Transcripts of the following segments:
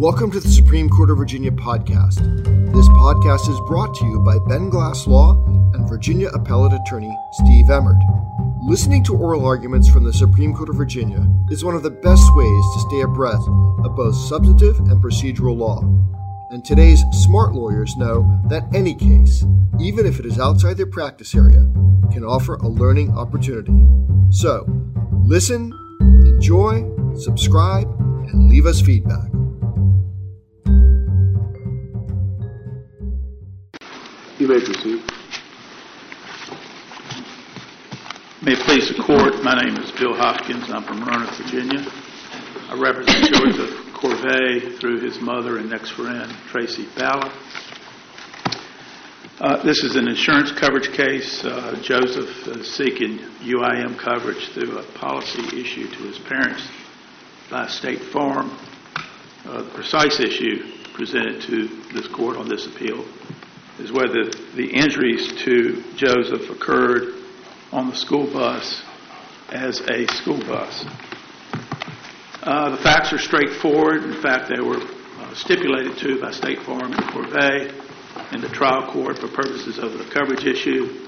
Welcome to the Supreme Court of Virginia podcast. This podcast is brought to you by Ben Glass Law and Virginia Appellate Attorney Steve Emmert. Listening to oral arguments from the Supreme Court of Virginia is one of the best ways to stay abreast of both substantive and procedural law. And today's smart lawyers know that any case, even if it is outside their practice area, can offer a learning opportunity. So, listen, enjoy, subscribe, and leave us feedback. You may proceed. May it please the court, my name is Bill Hopkins, I'm from Roanoke, Virginia. I represent Joseph Corriveau through his mother and next friend, Tracey Ballagh. Uh, This is an insurance coverage case. Uh, Joseph is seeking UIM coverage through a policy issued to his parents by State Farm. Uh, The precise issue presented to this court on this appeal is whether the injuries to Joseph occurred on the school bus as a school bus. Uh, The facts are straightforward. In fact, they were uh, stipulated to by State Farm and Corriveau in the trial court for purposes of the coverage issue.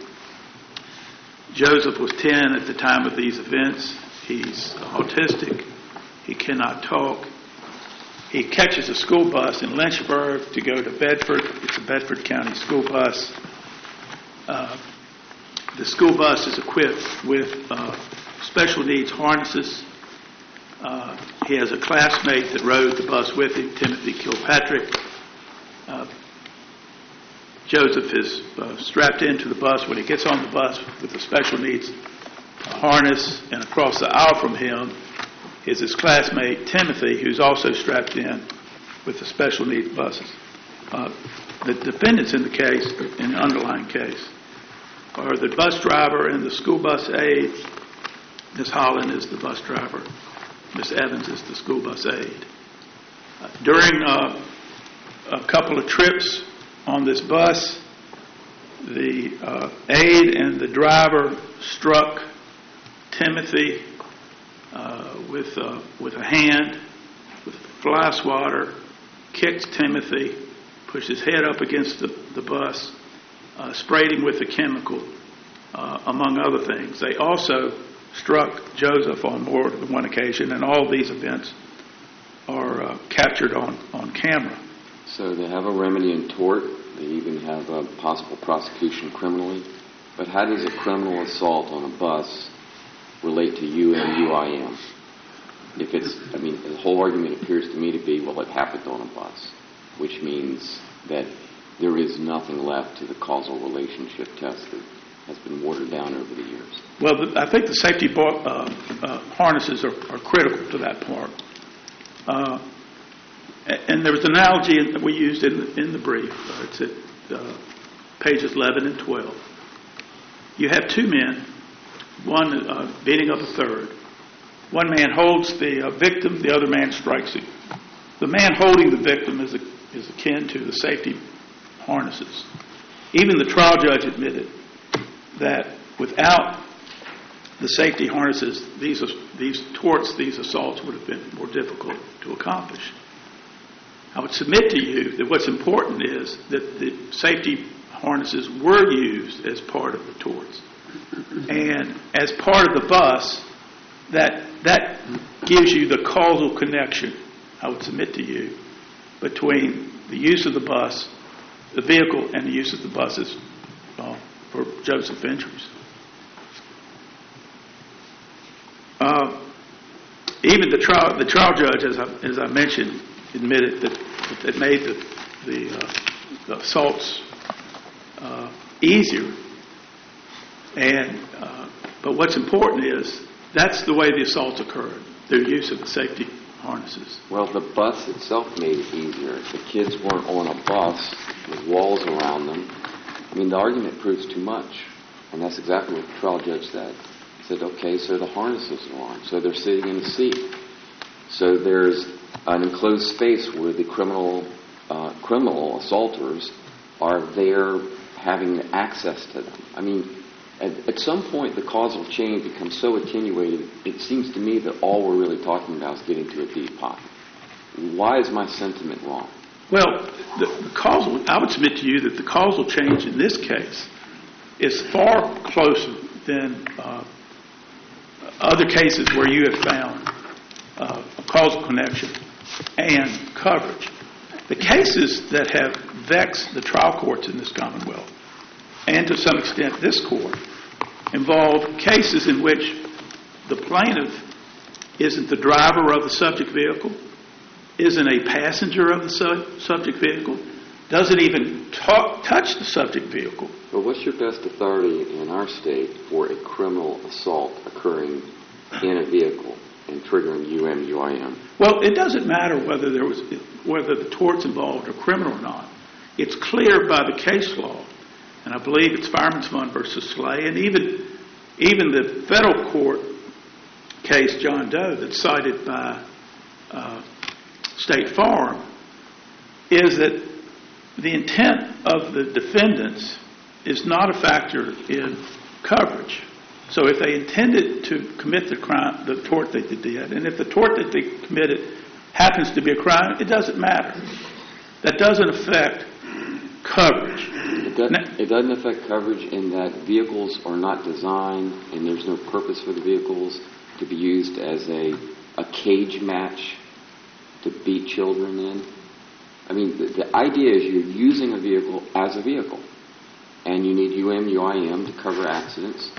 Joseph was 10 at the time of these events. He's autistic. He cannot talk. He catches a school bus in Lynchburg to go to Bedford. It's a Bedford County school bus. Uh, the school bus is equipped with uh, special needs harnesses. Uh, he has a classmate that rode the bus with him, Timothy Kilpatrick. Uh, Joseph is uh, strapped into the bus when he gets on the bus with the special needs harness, and across the aisle from him is his classmate Timothy, who's also strapped in with the special needs buses. Uh, the defendants in the case, in the underlying case, are the bus driver and the school bus aide. Ms. Holland is the bus driver. Ms. Evans is the school bus aide. Uh, during uh, a couple of trips on this bus, the uh, aide and the driver struck Timothy uh, with, uh, with a hand, with fly swatter, kicked Timothy, pushed his head up against the, the bus, uh, sprayed him with a chemical, uh, among other things. They also struck Joseph on more than one occasion, and all these events are uh, captured on, on camera. So they have a remedy in tort. They even have a possible prosecution criminally. But how does a criminal assault on a bus relate to you and UIM? If it's, I mean, the whole argument appears to me to be, well, it happened on a bus, which means that there is nothing left to the causal relationship test that has been watered down over the years. Well, I think the safety bar, uh, uh, harnesses are, are critical to that part. Uh, and there was an analogy that we used in, the- in the brief. It's at uh, pages 11 and 12. You have two men, one uh, beating up a third. One man holds the uh, victim, the other man strikes him. The man holding the victim is, a, is akin to the safety harnesses. Even the trial judge admitted that without the safety harnesses, these, these torts, these assaults would have been more difficult to accomplish. I would submit to you that what's important is that the safety harnesses were used as part of the torts. And as part of the bus, that, that gives you the causal connection, I would submit to you, between the use of the bus, the vehicle, and the use of the buses uh, for Joseph injuries. Uh, even the trial, the trial judge, as I, as I mentioned, admitted that, that made the, the, uh, the assaults uh, easier. And, uh, but what's important is that's the way the assaults occurred, through use of the safety harnesses. Well, the bus itself made it easier. The kids weren't on a bus with walls around them. I mean, the argument proves too much. And that's exactly what the trial judge said. He said, okay, so the harnesses are on. So they're sitting in a seat. So there's an enclosed space where the criminal, uh, criminal assaulters are there having access to them. I mean, at, at some point, the causal chain becomes so attenuated, it seems to me that all we're really talking about is getting to a deep pocket. Why is my sentiment wrong? Well, the the causal, I would submit to you that the causal change in this case is far closer than uh, other cases where you have found uh, a causal connection and coverage. The cases that have vexed the trial courts in this Commonwealth, and to some extent this court, involve cases in which the plaintiff isn't the driver of the subject vehicle, isn't a passenger of the su- subject vehicle, doesn't even talk, touch the subject vehicle. But what's your best authority in our state for a criminal assault occurring in a vehicle and triggering UM, Well, it doesn't matter whether there was whether the torts involved are criminal or not. It's clear by the case law, and I believe it's Fireman's Fund versus Slay, and even even the federal court case John Doe that's cited by uh, State Farm is that the intent of the defendants is not a factor in coverage. So if they intended to commit the crime, the tort that they did, and if the tort that they committed happens to be a crime, it doesn't matter. That doesn't affect coverage. Doesn't, it doesn't affect coverage in that vehicles are not designed and there's no purpose for the vehicles to be used as a, a cage match to beat children in. I mean, the, the idea is you're using a vehicle as a vehicle, and you need UM, UIM to cover accidents.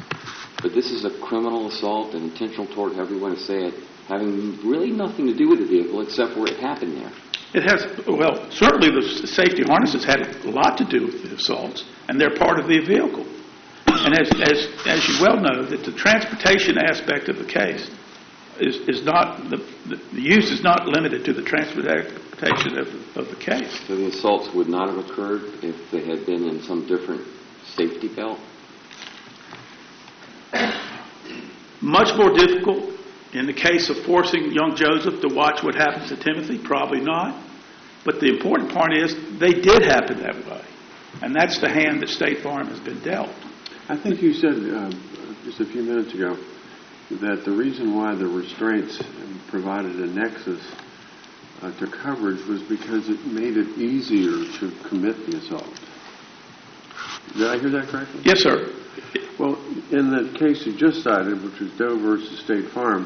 But this is a criminal assault, an intentional tort, however you want to say it, having really nothing to do with the vehicle except where it happened there. It has, well, certainly the safety harnesses had a lot to do with the assaults, and they're part of the vehicle. And as, as, as you well know, that the transportation aspect of the case is, is not, the, the, use is not limited to the transportation of, of the case. So the assaults would not have occurred if they had been in some different safety belt? Much more difficult in the case of forcing young Joseph to watch what happens to Timothy, probably not. But the important part is they did happen that way. And that's the hand that State Farm has been dealt. I think you said uh, just a few minutes ago that the reason why the restraints provided a nexus uh, to coverage was because it made it easier to commit the assault. Did I hear that correctly? Yes, sir. Well, in the case you just cited, which was Doe versus State Farm,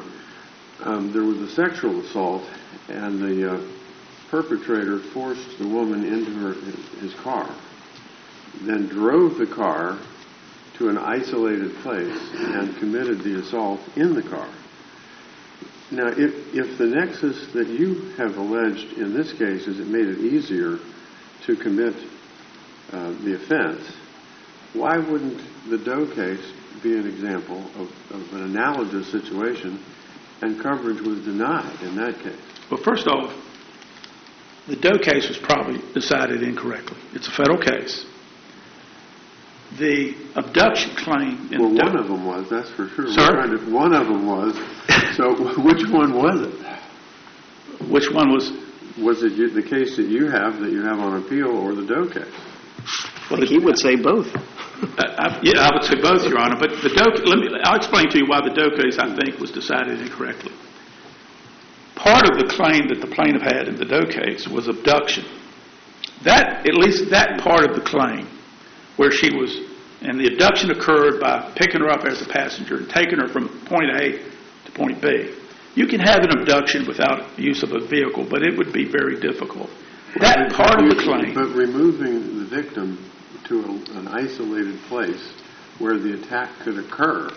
um, there was a sexual assault, and the uh, perpetrator forced the woman into his car, then drove the car to an isolated place and committed the assault in the car. Now, if, if the nexus that you have alleged in this case is it made it easier to commit uh, the offense, why wouldn't the Doe case be an example of, of an analogous situation and coverage was denied in that case? Well, first off, the Doe case was probably decided incorrectly. It's a federal case. The abduction claim in well, Doe, one of them was, that's for sure. Sir? We're to- one of them was. So which one was it? which one was? Was it you, the case that you have, that you have on appeal, or the Doe case? Well, He would say both. I, I, yeah, I would say both, Your Honor. But the Doe, let me, I'll explain to you why the Doe case, I think, was decided incorrectly. Part of the claim that the plaintiff had in the Doe case was abduction. That, at least that part of the claim, where she was, and the abduction occurred by picking her up as a passenger and taking her from point A to point B. You can have an abduction without use of a vehicle, but it would be very difficult. That part of the claim. But removing the victim to a, an isolated place where the attack could occur,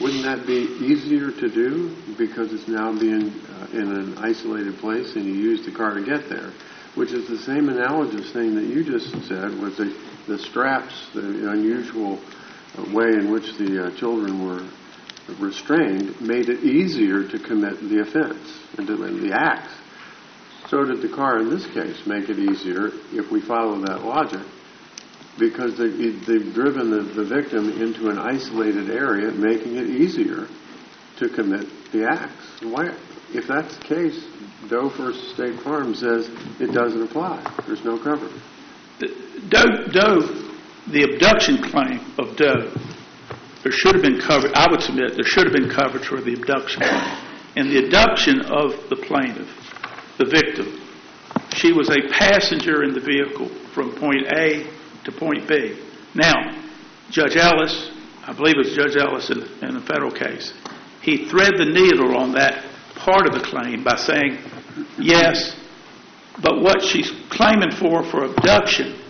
wouldn't that be easier to do because it's now being uh, in an isolated place and you use the car to get there? Which is the same analogous thing that you just said with the, the straps, the unusual uh, way in which the uh, children were restrained made it easier to commit the offense and to, the acts. So did the car in this case make it easier if we follow that logic because they, they've driven the, the victim into an isolated area, making it easier to commit the acts. Why, if that's the case, Doe versus State Farm says it doesn't apply. There's no coverage. Doe, Doe, the abduction claim of Doe, there should have been coverage, I would submit, there should have been coverage for the abduction. And the abduction of the plaintiff the victim. She was a passenger in the vehicle from point A to point B. Now, Judge Ellis, I believe it was Judge Ellis in, in the federal case, he thread the needle on that part of the claim by saying, yes, but what she's claiming for for abduction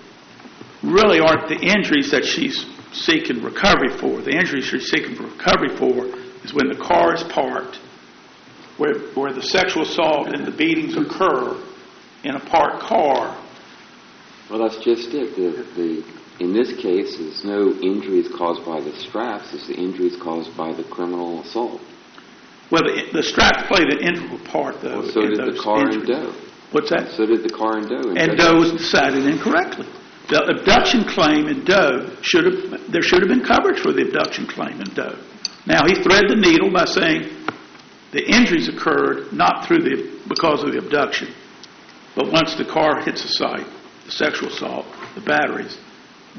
really aren't the injuries that she's seeking recovery for. The injuries she's seeking for recovery for is when the car is parked, where, where the sexual assault and the beatings occur in a parked car. Well, that's just it. The, the, in this case, there's no injuries caused by the straps. It's the injuries caused by the criminal assault. Well, the, the straps played an integral part, though. Well, so did the car injuries. in Doe. What's that? So did the car and Doe. And Doe was decided incorrectly. The abduction claim in Doe should have, there should have been coverage for the abduction claim in Doe. Now, he thread the needle by saying the injuries occurred not through the, because of the abduction, but once the car hits the site, sexual assault, the batteries,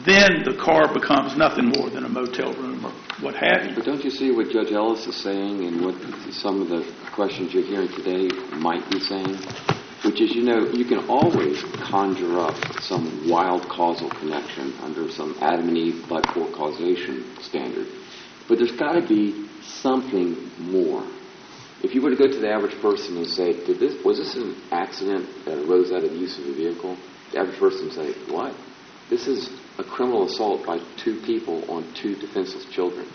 then the car becomes nothing more than a motel room or what have you. But don't you see what Judge Ellis is saying and what some of the questions you're hearing today might be saying? Which is, you know, you can always conjure up some wild causal connection under some Adam and Eve but-for causation standard. But there's got to be something more. If you were to go to the average person and say, Did this, was this an accident that arose out of the use of a vehicle? The average person would say, what? This is a criminal assault by two people on two defenseless children.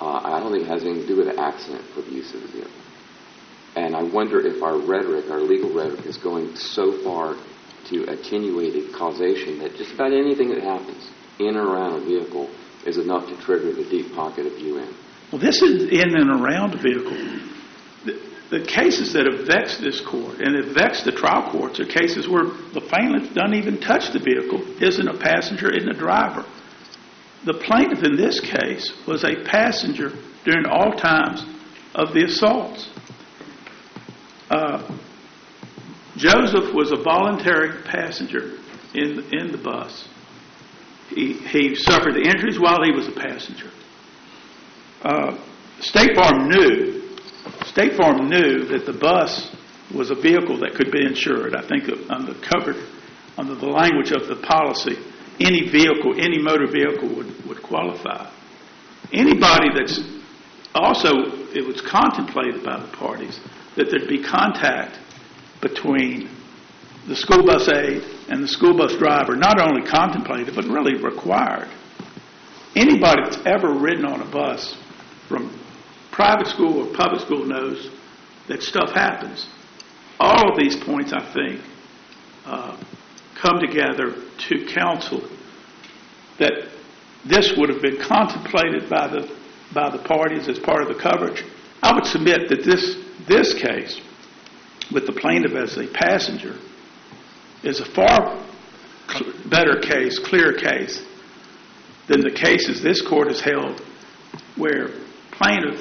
Uh, I don't think it has anything to do with an accident for the use of the vehicle. And I wonder if our rhetoric, our legal rhetoric, is going so far to attenuated causation that just about anything that happens in or around a vehicle is enough to trigger the deep pocket of UN. Well, this is in and around a vehicle. The, cases that have vexed this court and have vexed the trial courts are cases where the plaintiff doesn't even touch the vehicle, isn't a passenger, isn't a driver. The plaintiff in this case was a passenger during all times of the assaults. Uh, Joseph was a voluntary passenger in, the bus. He, he suffered the injuries while he was a passenger. Uh, State Farm knew, State Farm knew that the bus was a vehicle that could be insured. I think under covered under the language of the policy, any vehicle, any motor vehicle would, would qualify. Anybody that's also, it was contemplated by the parties that there'd be contact between the school bus aide and the school bus driver, not only contemplated, but really required. Anybody that's ever ridden on a bus private school or public school knows that stuff happens. All of these points, I think, uh, come together to counsel that this would have been contemplated by the by the parties as part of the coverage. I would submit that this this case, with the plaintiff as a passenger, is a far better case, clear case, than the cases this court has held where plaintiff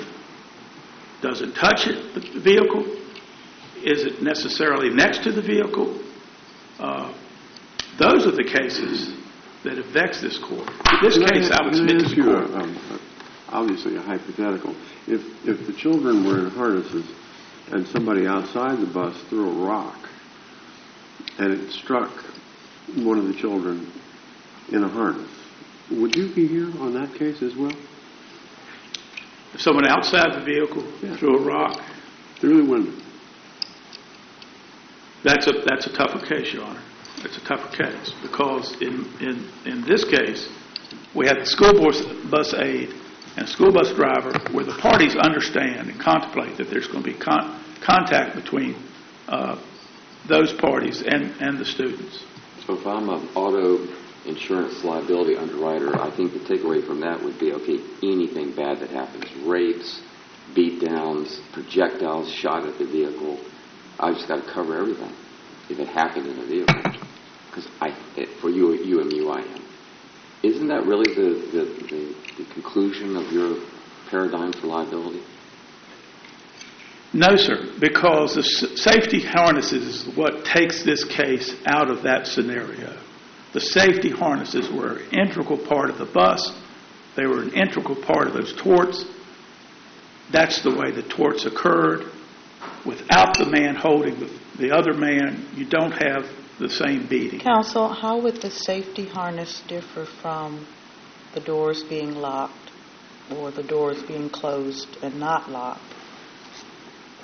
doesn't touch it, the vehicle, isn't necessarily next to the vehicle. Uh, those are the cases that have vexed this court. In This Can case, I would submit to the you a- court. um, Obviously, a hypothetical. If, if the children were in harnesses and somebody outside the bus threw a rock and it struck one of the children in a harness, would you be here on that case as well? If someone outside the vehicle Yeah. threw a rock, Through the window? That's a, that's a tougher case, Your Honor. It's a tougher case because in, in, in this case, we had the school bus, bus aide and school bus driver where the parties understand and contemplate that there's going to be con- contact between uh, those parties and, and the students. So if I'm an auto insurance liability underwriter, I think the takeaway from that would be, okay, anything bad that happens, rapes, beat downs, projectiles shot at the vehicle, I've just got to cover everything if it happened in a vehicle. Because I, for you, UMU, I am. Isn't that really the, the, the, the conclusion of your paradigm for liability? No, sir, because the safety harnesses is what takes this case out of that scenario. The safety harnesses were an integral part of the bus. They were an integral part of those torts. That's the way the torts occurred. without the man holding the, the other man, you don't have the same beating. Counsel, how would the safety harness differ from the doors being locked or the doors being closed and not locked?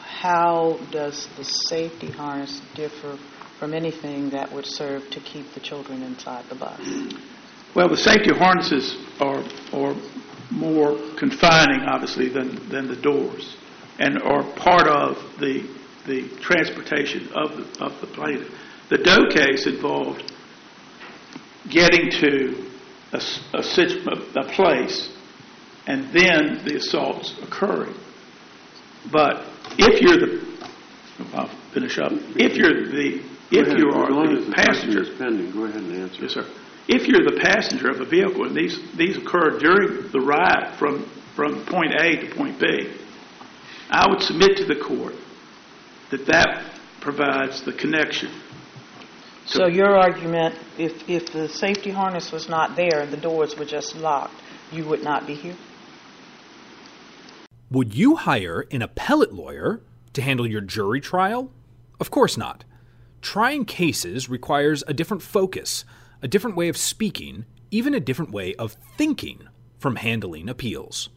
How does the safety harness differ from anything that would serve to keep the children inside the bus? Well, the safety harnesses are, are more confining, obviously, than, than the doors, and are part of the, the transportation of the, of the plaintiff. The Doe case involved getting to a, a a- place and then the assaults occurring. But if you're the, I'll finish up, if you're the, if ahead. you are the as the passenger, pending, go ahead and answer. Yes, sir. If you're the passenger of a vehicle, and these, these occur during the ride from, from point A to point B, I would submit to the court that that provides the connection. So your argument, if, if the safety harness was not there and the doors were just locked, you would not be here? Would you hire an appellate lawyer to handle your jury trial? Of course not. Trying cases requires a different focus, a different way of speaking, even a different way of thinking from handling appeals.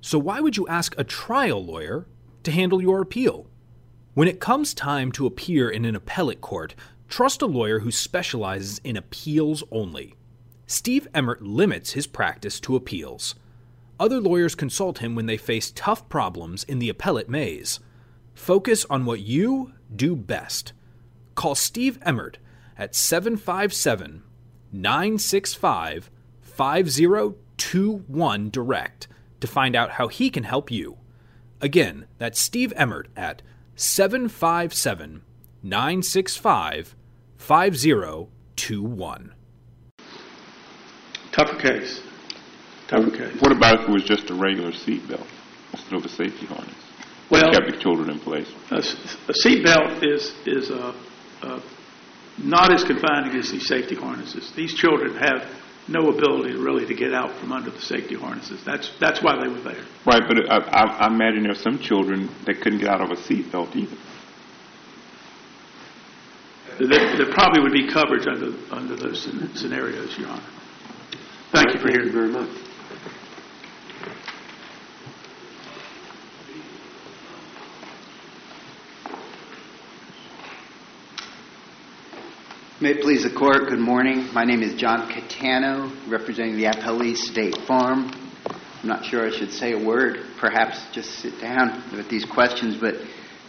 So, why would you ask a trial lawyer to handle your appeal? When it comes time to appear in an appellate court, trust a lawyer who specializes in appeals only. Steve Emmert limits his practice to appeals. Other lawyers consult him when they face tough problems in the appellate maze. Focus on what you do best. Call Steve Emmert at 757 965 5021 direct to find out how he can help you. Again, that's Steve Emmert at 757 965 5021. Tougher case. Tougher case. What about if it was just a regular seatbelt instead of a safety harness? Well- Kept the children in place. A s- a seatbelt is, is uh, uh, not as confining as these safety harnesses. These children have no ability really to get out from under the safety harnesses. That's, that's why they were there. Right, but I, I, I imagine there are some children that couldn't get out of a seatbelt either. There, there probably would be coverage under, under those scenarios, Your Honor. Thank you for Thank hearing. you very much. May it please the court, good morning. My name is John Cattano, representing the Appellee State Farm. I'm not sure I should say a word, perhaps just sit down with these questions, but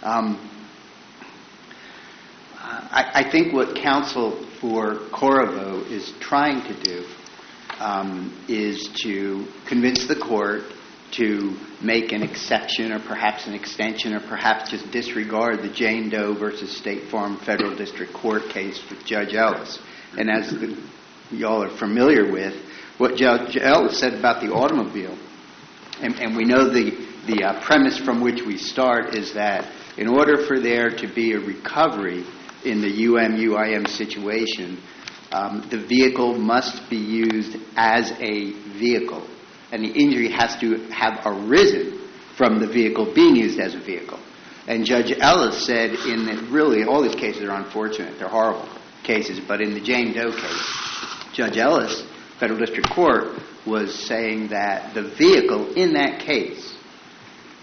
um, I, I think what counsel for Corriveau is trying to do um, is to convince the court to make an exception or perhaps an extension or perhaps just disregard the Jane Doe versus State Farm Federal District Court case with Judge Ellis. And as the, y'all are familiar with, what Judge Ellis said about the automobile, and, and we know the, the uh, premise from which we start is that in order for there to be a recovery in the UM-UIM situation, um, the vehicle must be used as a vehicle, and the injury has to have arisen from the vehicle being used as a vehicle. And Judge Ellis said in that really all these cases are unfortunate, they're horrible cases, but in the Jane Doe case, Judge Ellis, Federal District Court, was saying that the vehicle in that case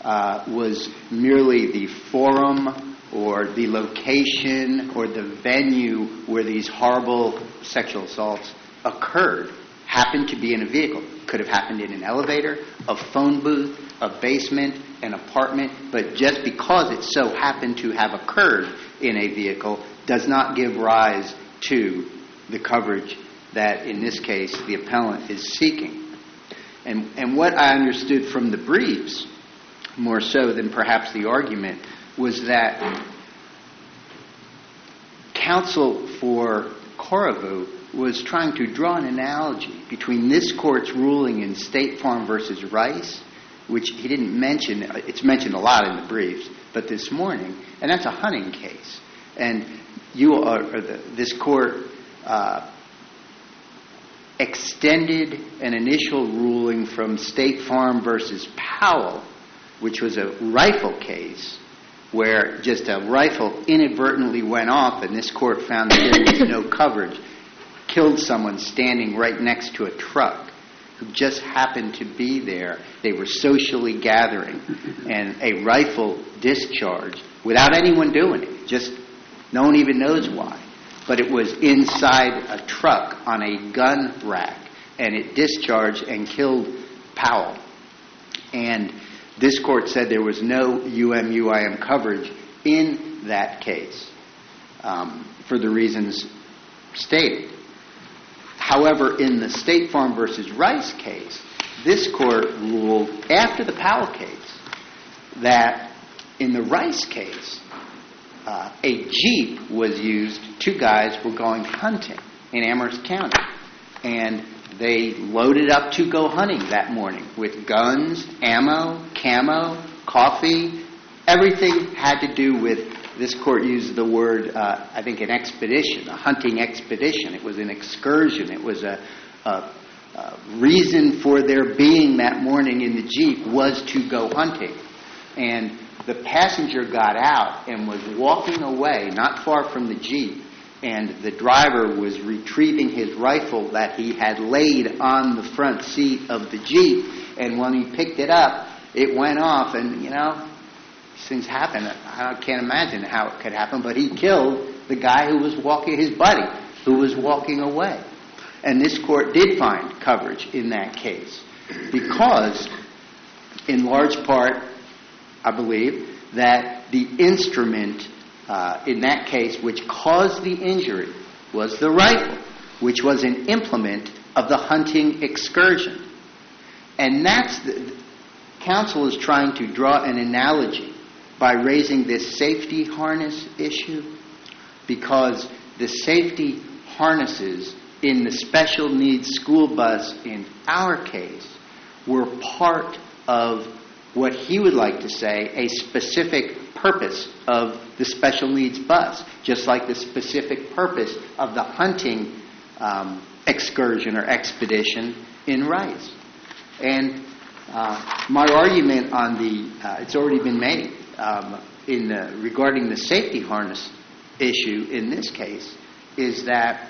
uh, was merely the forum or the location or the venue where these horrible sexual assaults occurred happened to be in a vehicle. Could have happened in an elevator, a phone booth, a basement, an apartment, but just because it so happened to have occurred in a vehicle does not give rise to the coverage that, in this case, the appellant is seeking. And, and what I understood from the briefs, more so than perhaps the argument, was that counsel for Corriveau was trying to draw an analogy between this court's ruling in State Farm versus Rice, which he didn't mention, it's mentioned a lot in the briefs, but this morning, and that's a hunting case. And this court uh, extended an initial ruling from State Farm versus Powell, which was a rifle case, where just a rifle inadvertently went off, and this court found that there was no coverage, killed someone standing right next to a truck who just happened to be there. They were socially gathering, and a rifle discharged without anyone doing it. Just no one even knows why. But it was inside a truck on a gun rack, and it discharged and killed Powell. And this court said there was no UMUIM coverage in that case um, for the reasons stated. However, in the State Farm versus Rice case, this court ruled after the Powell case that in the Rice case, uh, a Jeep was used. Two guys were going hunting in Amherst County. And they loaded up to go hunting that morning with guns, ammo, camo, coffee. Everything had to do with, this court used the word, uh, I think, an expedition, a hunting expedition. It was an excursion. It was a, a, a reason for their being that morning in the Jeep was to go hunting. And the passenger got out and was walking away, not far from the Jeep, and the driver was retrieving his rifle that he had laid on the front seat of the Jeep. And when he picked it up, it went off. And, you know, things happen. I can't imagine how it could happen, but he killed the guy who was walking, his buddy, who was walking away. And this court did find coverage in that case because, in large part, I believe, that the instrument uh, in that case which caused the injury was the rifle, which was an implement of the hunting excursion. And that's the, counsel is trying to draw an analogy by raising this safety harness issue because the safety harnesses in the special needs school bus in our case were part of what he would like to say a specific purpose of the special needs bus, just like the specific purpose of the hunting um, excursion or expedition in Rice. And uh, my argument on the, uh, it's already been made um, in the, regarding the safety harness issue in this case, is that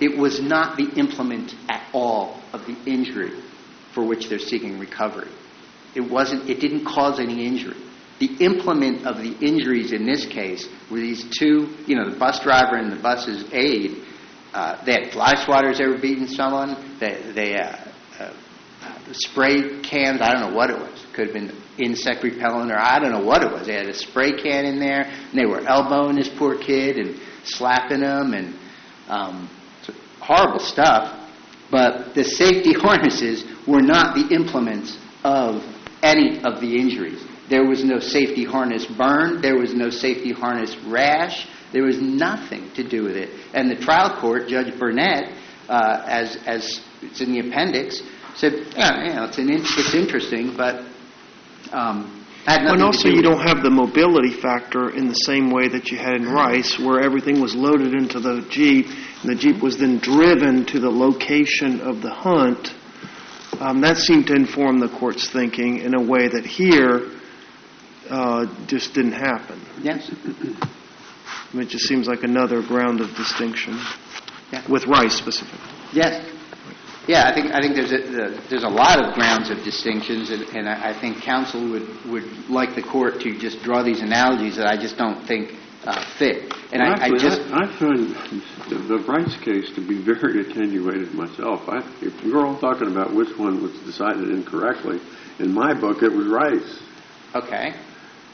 it was not the implement at all of the injury for which they're seeking recovery. It wasn't, it didn't cause any injury. The implement of the injuries in this case were these two, you know, the bus driver and the bus's aide. Uh, they had fly swatters ever beaten someone. They, they uh, uh, spray cans. I don't know what it was. Could have been insect repellent or I don't know what it was. They had a spray can in there, and they were elbowing this poor kid and slapping him and um, horrible stuff. But the safety harnesses were not the implements of any of the injuries. There was no safety harness burn. There was no safety harness rash. There was nothing to do with it. And the trial court, Judge Burnette, uh, as, as it's in the appendix, said, yeah, you know, it's, an it's interesting, but um, And also, do you don't have the mobility factor in the same way that you had in Rice, where everything was loaded into the Jeep, and the Jeep was then driven to the location of the hunt. Um, that seemed to inform the court's thinking in a way that here uh, just didn't happen. Yes. I mean, it just seems like another ground of distinction Yeah. with Rice specifically. Yes. Yeah, I think I think there's a the, there's a lot of grounds of distinctions, and, and I, I think counsel would would like the court to just draw these analogies that I just don't think uh, fit. And I, I Actually, just I, I find the, the Rice case to be very attenuated myself. I, if we're all talking about which one was decided incorrectly, in my book it was Rice. okay.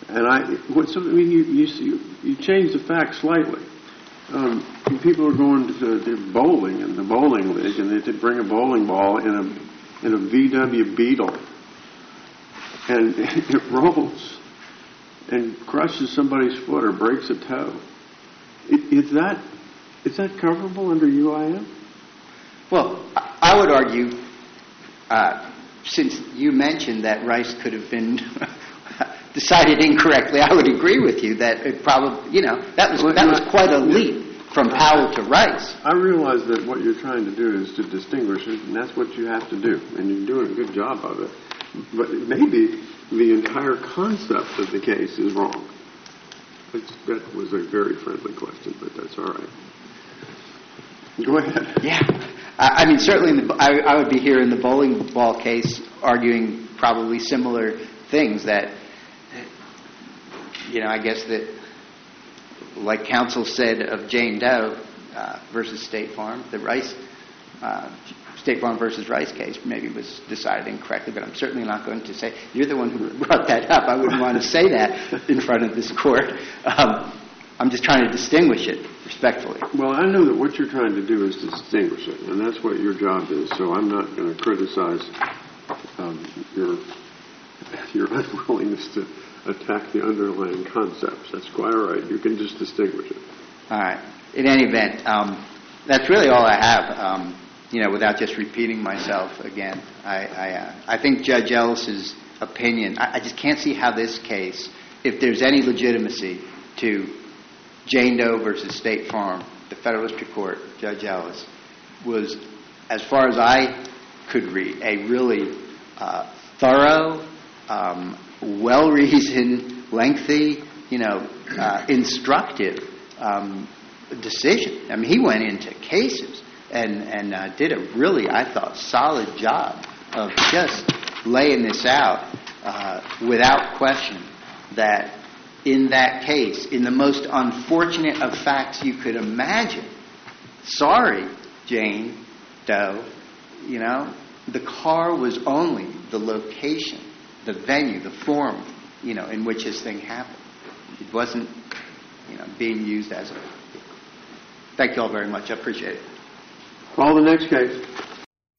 And I, what's, I mean, you, you, you, you change the facts slightly. Um, people are going to, to bowling in the bowling league, and they bring a bowling ball in a in a VW Beetle, and it rolls and crushes somebody's foot or breaks a toe. Is that is that coverable under UIM? Well, I I would argue, uh, since you mentioned that Rice could have been decided incorrectly, I would agree with you that it probably, you know, that was that was quite a leap from Powell to Rice. I realize that what you're trying to do is to distinguish it, and that's what you have to do, and you're doing a good job of it. But maybe the entire concept of the case is wrong. It's, that was a very friendly question, but that's all right. Go ahead. Yeah. I, I mean, certainly, in the, I, I would be here in the bowling ball case arguing probably similar things that, you know, I guess that, like counsel said of Jane Doe uh, versus State Farm, the Rice, uh, State Farm versus Rice case maybe was decided incorrectly, but I'm certainly not going to say, you're the one who brought that up. I wouldn't want to say that in front of this court. Um, I'm just trying to distinguish it respectfully. Well, I know that what you're trying to do is distinguish it, and that's what your job is. So I'm not going to criticize um, your your unwillingness to attack the underlying concepts. That's quite all right. You can just distinguish it. All right. In any event, um, that's really all I have. Um, you know, without just repeating myself again, I I, uh, I think Judge Ellis's opinion. I, I just can't see how this case, if there's any legitimacy to Jane Doe versus State Farm, the Federal District Court, Judge Ellis, was, as far as I could read, a really uh, thorough, um, well reasoned, lengthy, you know, uh, instructive um, decision. I mean, he went into cases and, and uh, did a really, I thought, solid job of just laying this out uh, without question that in that case, in the most unfortunate of facts you could imagine. Sorry, Jane Doe, you know, the car was only the location, the venue, the form, you know, in which this thing happened. It wasn't, you know, being used as a. Thank you all very much. I appreciate it. Call the next case.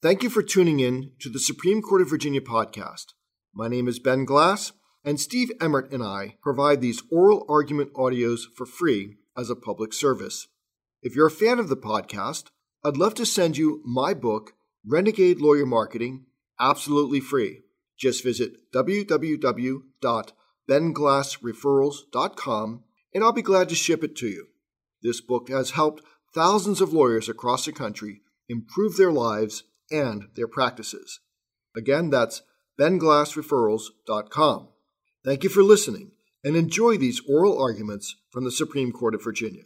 Thank you for tuning in to the Supreme Court of Virginia podcast. My name is Ben Glass and Steve Emmert and I provide these oral argument audios for free as a public service. If you're a fan of the podcast, I'd love to send you my book, Renegade Lawyer Marketing, absolutely free. Just visit www.benglassreferrals.com and I'll be glad to ship it to you. This book has helped thousands of lawyers across the country improve their lives and their practices. Again, that's benglassreferrals.com. Thank you for listening and enjoy these oral arguments from the Supreme Court of Virginia.